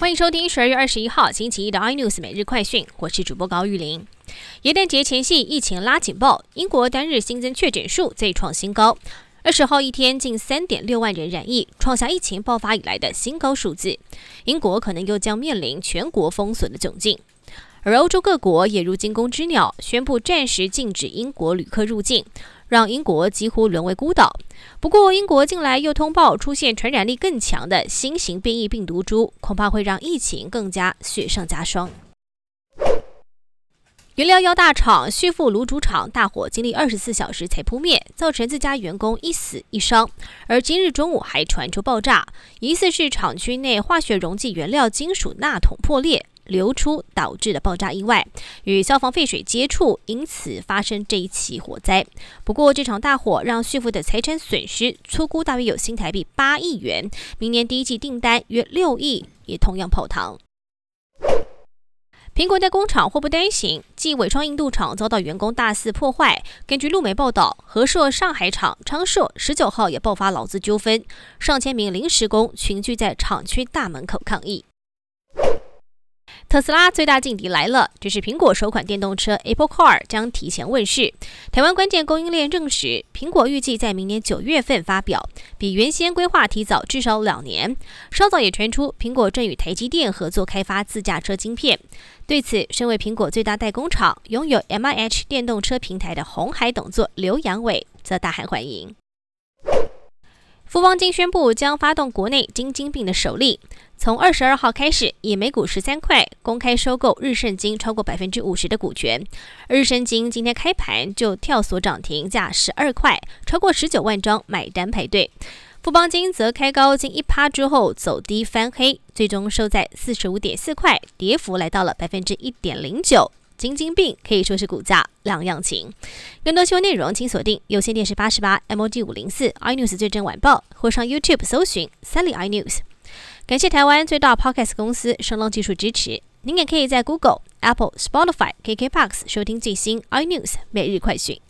欢迎收听十二月二十一号星期一的 iNews 每日快讯，我是主播高玉林。元旦节前夕，疫情拉警报，英国单日新增确诊数再创新高，二十号一天近三点六万人染疫，创下疫情爆发以来的新高数字。英国可能又将面临全国封锁的窘境。而欧洲各国也如惊弓之鸟，宣布暂时禁止英国旅客入境，让英国几乎沦为孤岛。不过，英国近来又通报出现传染力更强的新型变异病毒株，恐怕会让疫情更加雪上加霜。原料药大厂旭富卤煮厂大火经历二十四小时才扑灭，造成自家员工一死一伤。而今日中午还传出爆炸，疑似是厂区内化学溶剂原料金属钠桶破裂。流出导致的爆炸意外，与消防废水接触，因此发生这一起火灾。不过，这场大火让旭富的财产损失粗估大约有新台币八亿元，明年第一季订单约六亿也同样泡汤。苹果代工厂祸不单行，继伟创印度厂遭到员工大肆破坏，根据路媒报道，和硕上海厂昌硕十九号也爆发劳资纠纷，上千名临时工群聚在厂区大门口抗议。特斯拉最大劲敌来了，这是苹果首款电动车 Apple Car 将提前问世。台湾关键供应链证实，苹果预计在明年九月份发表，比原先规划提早至少两年。稍早也传出，苹果正与台积电合作开发自驾车晶片。对此，身为苹果最大代工厂、拥有 M I H 电动车平台的红海董座刘阳伟则大喊欢迎。富邦金宣布将发动国内金金并的首例，从二十二号开始，以每股十三块公开收购日盛金超过百分之五十的股权。日盛金今天开盘就跳锁涨停价十二块，超过十九万张买单排队。富邦金则开高近一趴之后走低翻黑，最终收在四十五点四块，跌幅来到了百分之一点零九。神经病可以说是股价两样情。更多新闻内容，请锁定有线电视八十八 MOD 五零四 iNews 最正晚报，或上 YouTube 搜寻三立 iNews。感谢台湾最大 Podcast 公司声浪技术支持。您也可以在 Google、Apple、Spotify、KKBox 收听最新 iNews 每日快讯。